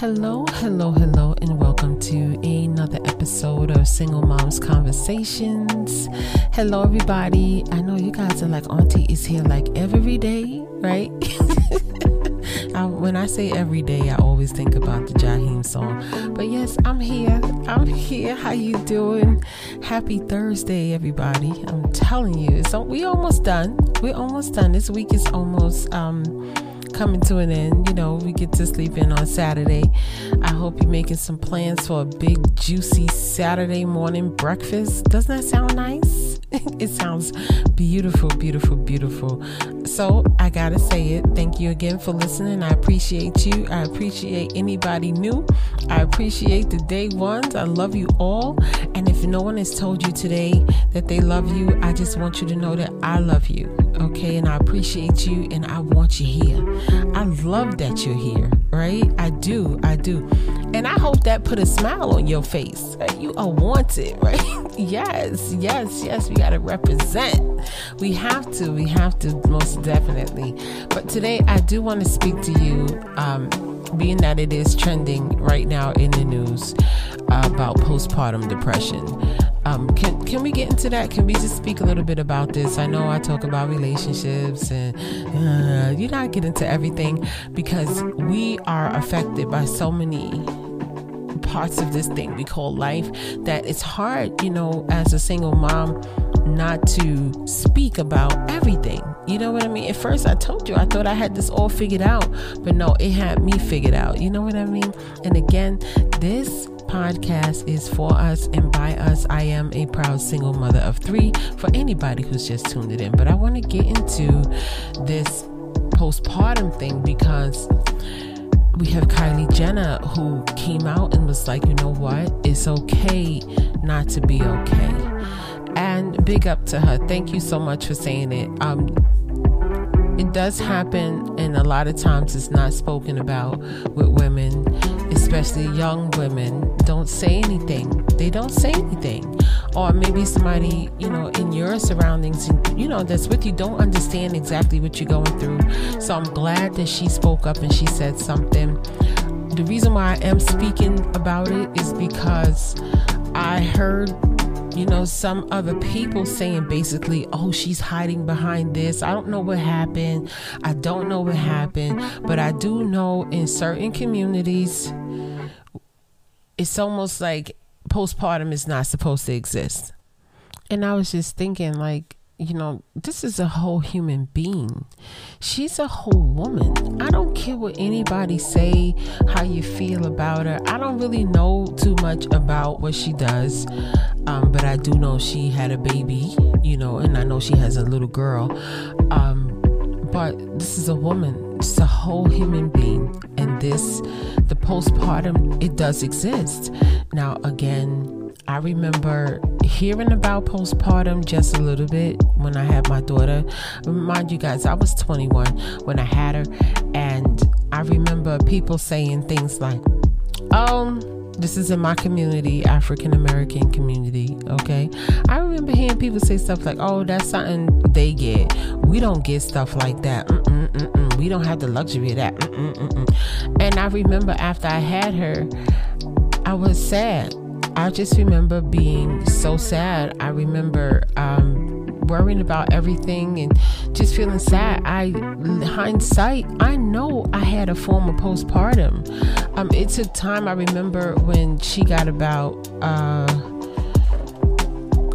Hello, hello, hello, and welcome to another episode of Single Moms Conversations. Hello, everybody. I know you guys are like, Auntie is here like every day, right? I, when I say every day, I always think about the Jaheim song. But yes, I'm here. I'm here. How you doing? Happy Thursday, everybody. I'm telling you, so we almost done. We're almost done. This week is almost um coming to an end. You know, we get to sleep in on Saturday. I hope you're making some plans for a big, juicy Saturday morning breakfast. Doesn't that sound nice? it sounds beautiful, beautiful, beautiful. So I gotta say it. Thank you again for listening. I appreciate you. I appreciate anybody new. I appreciate the day ones. I love you all. And if no one has told you today that they love you, I just want you to know that I love you. Okay, and I appreciate you and I want you here. I love that you're here, right? I do, I do. And I hope that put a smile on your face. You are wanted, right? yes, yes, yes. We got to represent. We have to, we have to, most definitely. But today, I do want to speak to you, um, being that it is trending right now in the news uh, about postpartum depression. Um, can can we get into that? Can we just speak a little bit about this? I know I talk about relationships and uh, you not get into everything because we are affected by so many parts of this thing we call life that it's hard, you know, as a single mom not to speak about everything. You know what I mean? At first, I told you I thought I had this all figured out, but no, it had me figured out. You know what I mean? And again, this podcast is for us and by us. I am a proud single mother of three for anybody who's just tuned it in. But I want to get into this postpartum thing because we have Kylie Jenner who came out and was like, you know what? It's okay not to be okay. And big up to her. Thank you so much for saying it. Um, it does happen, and a lot of times it's not spoken about with women, especially young women. Don't say anything. They don't say anything. Or maybe somebody, you know, in your surroundings, you know, that's with you don't understand exactly what you're going through. So I'm glad that she spoke up and she said something. The reason why I am speaking about it is because I heard you know, some other people saying basically, oh, she's hiding behind this. I don't know what happened. I don't know what happened. But I do know in certain communities, it's almost like postpartum is not supposed to exist. And I was just thinking, like, you know, this is a whole human being. She's a whole woman. I don't care what anybody say, how you feel about her. I don't really know too much about what she does, um, but I do know she had a baby, you know, and I know she has a little girl. Um, but this is a woman. It's a whole human being, and this, the postpartum, it does exist. Now, again, I remember hearing about postpartum just a little bit when I had my daughter. Remind you guys, I was 21 when I had her, and I remember people saying things like, "Oh." This is in my community, African American community. People say stuff like, "Oh, that's something they get. We don't get stuff like that. Mm-mm, mm-mm. We don't have the luxury of that." Mm-mm, and I remember after I had her, I was sad I just remember being so sad. I remember um, worrying about everything and just feeling sad. I, hindsight, I know I had a form of postpartum. Um, took time. I remember when she got about, uh,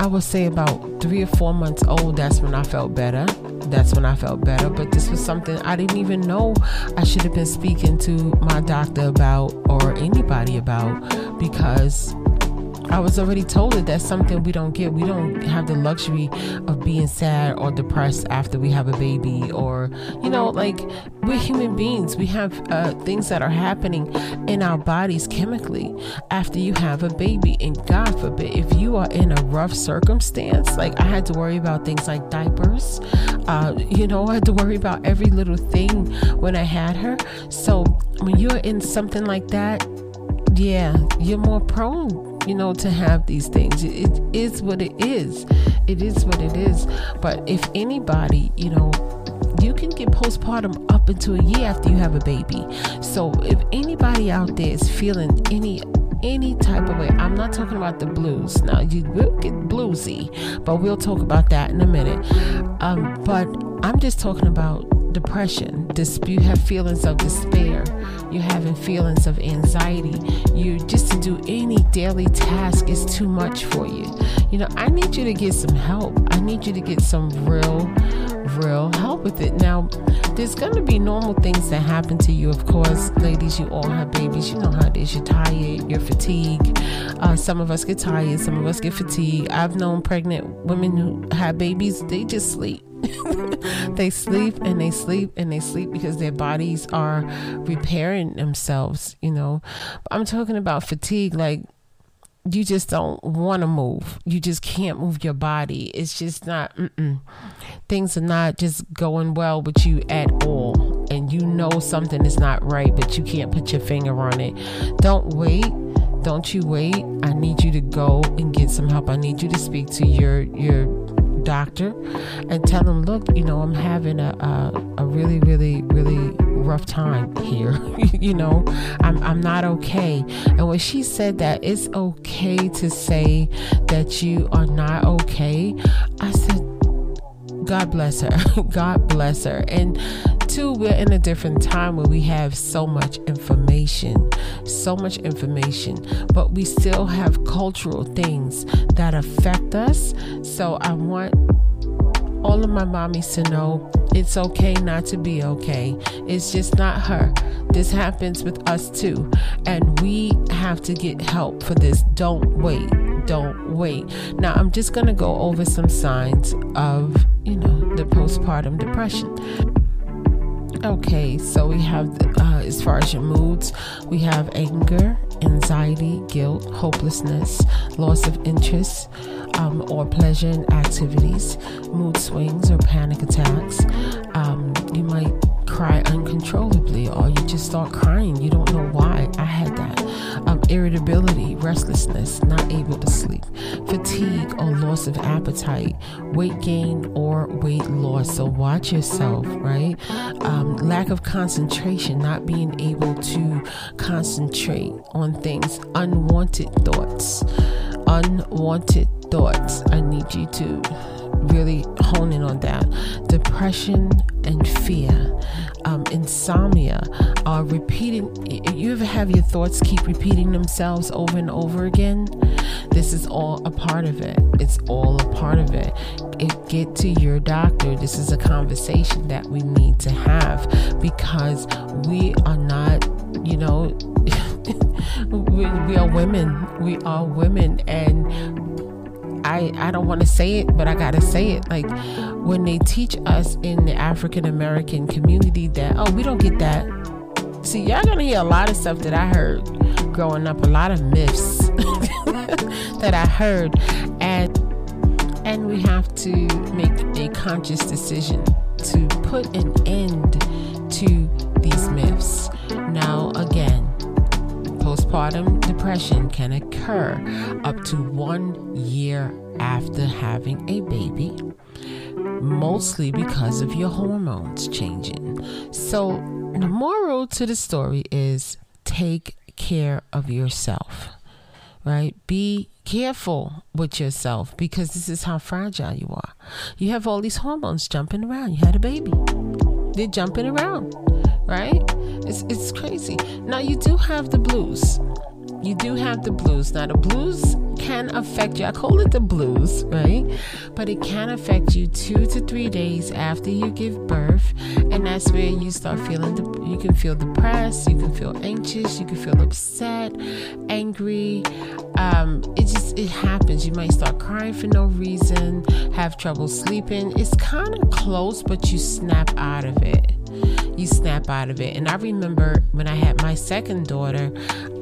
I would say about three or four months old. That's when I felt better. That's when I felt better. But this was something I didn't even know I should have been speaking to my doctor about or anybody about because I was already told that that's something we don't get. We don't have the luxury of being sad or depressed after we have a baby, or, you know, like we're human beings. We have uh, things that are happening in our bodies chemically after you have a baby. And God forbid, if you are in a rough circumstance, like I had to worry about things like diapers, uh, you know, I had to worry about every little thing when I had her. So when you're in something like that, yeah, you're more prone you know, to have these things. It, is what it is. It is what it is. But if anybody, you know, you can get postpartum up until a year after you have a baby. So if anybody out there is feeling any any type of way. I'm not talking about the blues. Now you will get bluesy, but we'll talk about that in a minute. Um, but I'm just talking about depression. Dis- you have feelings of despair. You're having feelings of anxiety. You just to do any daily task is too much for you. You know, I need you to get some help. I need you to get some real, real help with it. Now, there's going to be normal things that happen to you. Of course, ladies, you all have babies. You know how it is. You're tired, you're fatigued. Uh, some of us get tired, some of us get fatigued. I've known pregnant women who have babies, they just sleep. they sleep and they sleep and they sleep because their bodies are repairing themselves, you know. I'm talking about fatigue, like you just don't want to move. You just can't move your body. It's just not, mm-mm. things are not just going well with you at all. And you know something is not right, but you can't put your finger on it. Don't wait. Don't you wait. I need you to go and get some help. I need you to speak to your, your, doctor and tell them, look, you know, I'm having a, a, a really, really, really rough time here. you know, I'm, I'm not okay. And when she said that it's okay to say that you are not okay, I said, God bless her. God bless her. And two, we're in a different time where we have so much information, so much information, but we still have cultural things that affect us. So I want all of my mommies to know it's okay not to be okay. It's just not her. This happens with us too. And we have to get help for this. Don't wait. Don't wait. Now, I'm just going to go over some signs of, you know, the postpartum depression. Okay, so we have, uh, as far as your moods, we have anger, anxiety, guilt, hopelessness, loss of interest um, or pleasure activities, mood swings or panic attacks. Um, you might cry uncontrollably or you just start crying. You don't know why. I had that. Um, irritability, restlessness, not able to sleep, fatigue or loss of appetite, weight gain or weight loss. So watch yourself, right? Um, lack of concentration, not being able to concentrate on things, unwanted thoughts, unwanted thoughts. I need you to really hone in on that. Depression and fear, um, insomnia, are repeating. You ever have your thoughts keep repeating themselves over and over again? This is all a part of it. It's all a part of it. it get to your doctor. This is a conversation that we need to have because we are not, you know. we, we are women. We are women, and I, I don't want to say it, but I got to say it. Like when they teach us in the African American community that, oh, we don't get that. See, y'all going to hear a lot of stuff that I heard growing up, a lot of myths that I heard. And and we have to make a conscious decision to put an end to these myths. Now, again, postpartum depression can occur up to one year after having a baby, mostly because of your hormones changing. So, the moral to the story is take care of yourself, right? Be careful with yourself because this is how fragile you are. You have all these hormones jumping around. You had a baby, they're jumping around right? It's it's crazy. Now you do have the blues. You do have the blues. Now the blues can affect you. I call it the blues, right? But it can affect you two to three days after you give birth, and that's where you start feeling. The, you can feel depressed. You can feel anxious. You can feel upset, angry. Um, it just it happens. You might start crying for no reason, have trouble sleeping. It's kind of close, but you snap out of it you snap out of it. And I remember when I had my second daughter,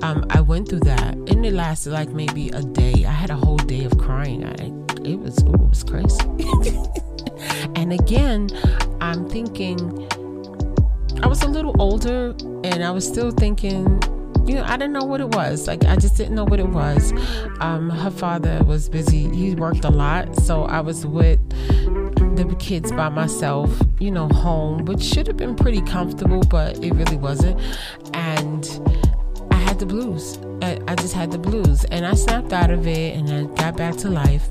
um, I went through that, and it lasted like maybe a day. I had a whole day of crying. I, it was it was crazy. and again, I'm thinking I was a little older, and I was still thinking you know, I didn't know what it was. Like, I just didn't know what it was. Um, her father was busy. He worked a lot. So I was with the kids by myself, you know, home, which should have been pretty comfortable, but it really wasn't. And I had the blues. I, I just had the blues, and I snapped out of it, and I got back to life.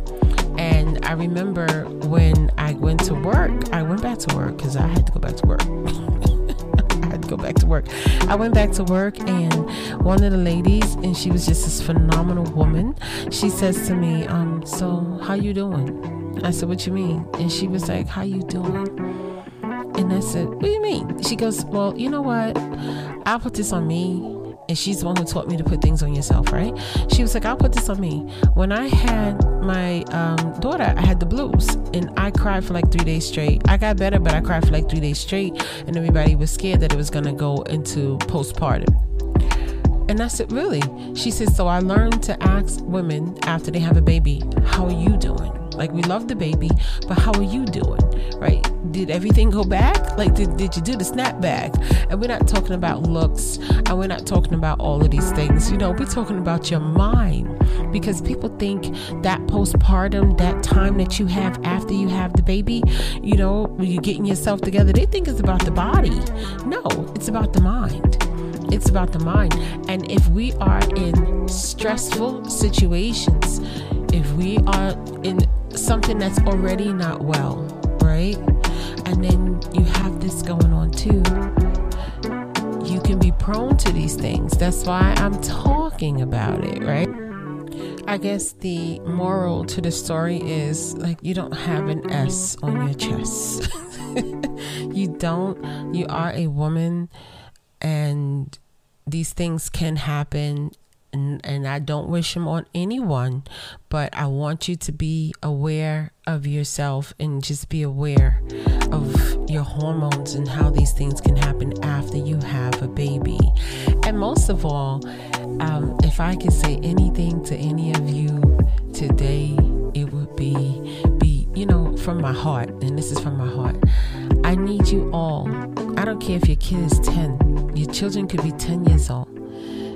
And I remember when I went to work, I went back to work because I had to go back to work. I had to go back to work. I went back to work, and one of the ladies, and she was just this phenomenal woman. She says to me, um, "So how you doing?" I said, "What you mean?" And she was like, "How you doing?" And I said, What do you mean? She goes, Well, you know what? I'll put this on me and she's the one who taught me to put things on yourself, right? She was like, I'll put this on me. When I had my um, daughter, I had the blues and I cried for like three days straight. I got better, but I cried for like three days straight, and everybody was scared that it was gonna go into postpartum. And I said, Really? She said, So I learned to ask women after they have a baby, How are you doing? Like, we love the baby, but how are you doing? Right? Did everything go back? Like, did, did you do the snapback? And we're not talking about looks and we're not talking about all of these things. You know, we're talking about your mind because people think that postpartum, that time that you have after you have the baby, you know, when you're getting yourself together, they think it's about the body. No, it's about the mind. It's about the mind. And if we are in stressful situations, if we are in something that's already not well, right? And then you have this going on too. You can be prone to these things. That's why I'm talking about it, right? I guess the moral to the story is like you don't have an S on your chest. you don't. You are a woman, and these things can happen and, and I don't wish them on anyone, but I want you to be aware of yourself and just be aware of your hormones and how these things can happen after you have a baby. And most of all, um, if I could say anything to any of you today, it would be be you know from my heart, and this is from my heart. I need you all. I don't care if your kid is ten. Your children could be ten years old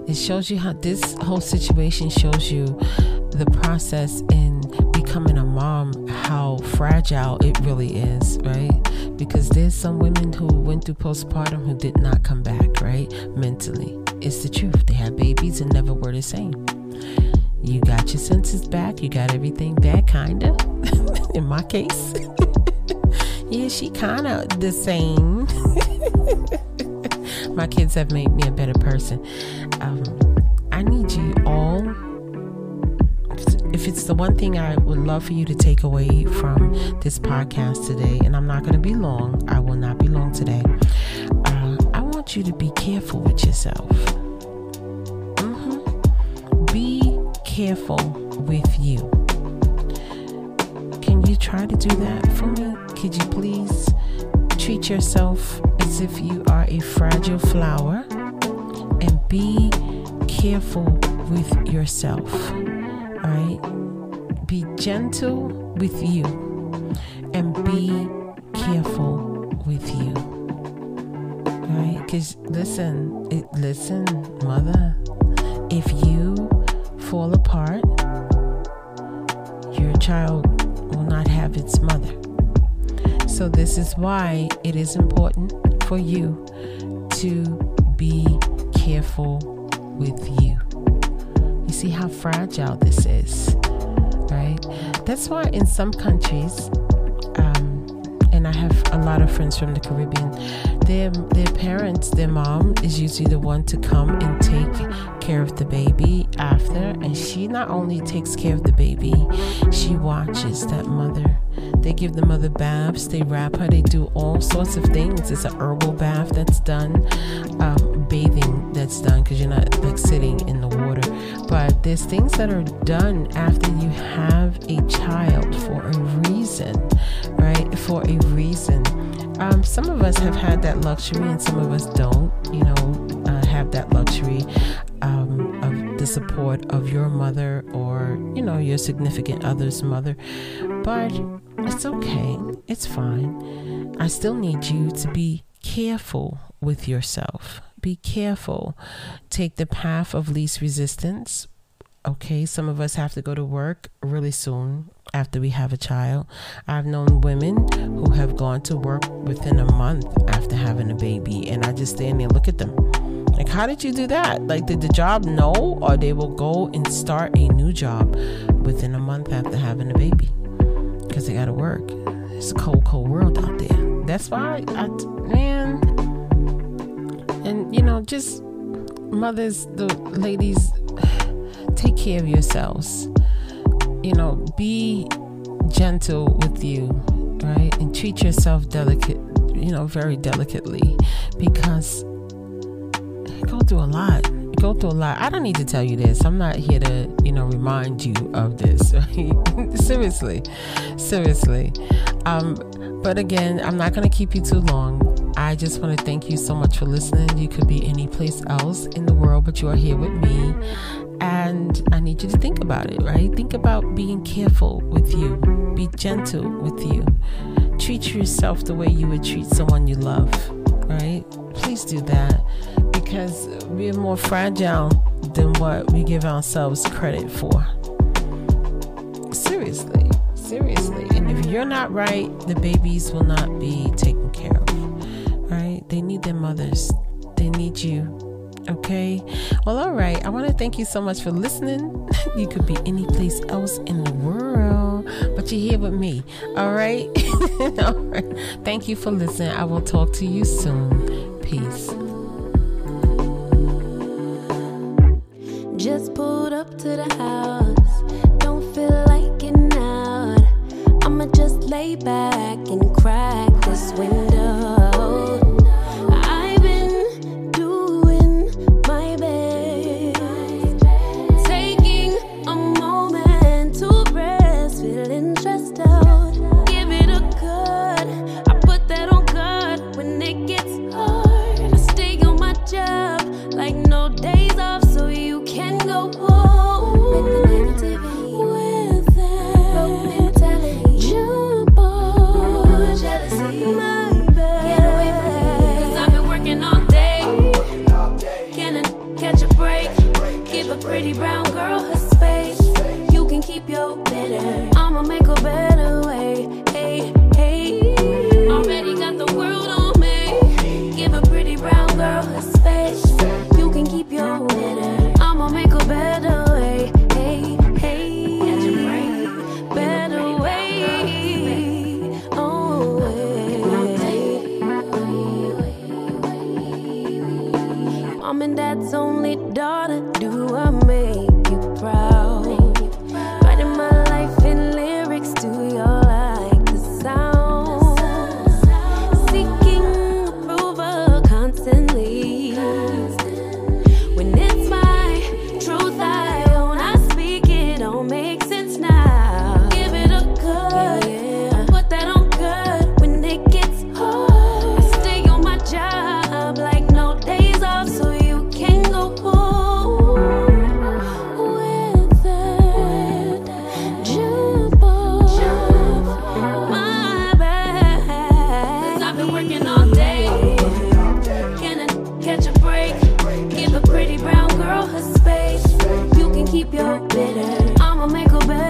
it shows you how this whole situation shows you the process in becoming a mom, how fragile it really is, right? Because there's some women who went through postpartum who did not come back, right? Mentally. It's the truth. They had babies and never were the same. You got your senses back, you got everything back, kinda. in my case. yeah, she kinda the same. my kids have made me a better person. Um, I need you all. If it's the one thing I would love for you to take away from this podcast today, and I'm not going to be long, I will not be long today. Uh, I want you to be careful with yourself. Mm-hmm. Be careful with you. Can you try to do that for me? Could you please treat yourself as if you are a fragile flower and be careful with yourself. All right? Be gentle with you and be careful with you. All right? Because listen, it, listen, mother, if you fall apart, your child will not have its mother. So, this is why it is important for you to be careful with you. You see how fragile this is, right? That's why in some countries, um, and I have a lot of friends from the Caribbean, their their parents, their mom is usually the one to come and take care of the baby after, and she not only takes care of the baby, she watches that mother they give the mother baths, they wrap her, they do all sorts of things. It's a herbal bath that's done, um, bathing that's done because you're not like sitting in the water. But there's things that are done after you have a child for a reason, right? For a reason. Um, some of us have had that luxury and some of us don't, you know, uh, have that luxury um, of the support of your mother or, you know, your significant other's mother. But it's okay. It's fine. I still need you to be careful with yourself. Be careful. Take the path of least resistance. Okay, some of us have to go to work really soon after we have a child. I've known women who have gone to work within a month after having a baby, and I just stand there and look at them. Like, how did you do that? Like, did the job know, or they will go and start a new job within a month after having a baby because they got to work? It's a cold, cold world out there. That's why, I, man, and you know, just mothers, the ladies, take care of yourselves. You know, be gentle with you, right? And treat yourself delicate, you know, very delicately because you go through a lot. Go through a lot. I don't need to tell you this. I'm not here to, you know, remind you of this. Seriously, seriously. Um, but again, I'm not going to keep you too long. I just want to thank you so much for listening. You could be any place else in the world, but you are here with me. And I need you to think about it, right? Think about being careful with you, be gentle with you, treat yourself the way you would treat someone you love, right? Please do that because we're more fragile than what we give ourselves credit for. Seriously, seriously. And if you're not right, the babies will not be taken care of, right? They need their mothers, they need you Okay. Well, all right. I want to thank you so much for listening. you could be any place else in the world, but you're here with me. All right. all right. Thank you for listening. I will talk to you soon. Peace. I'ma make a better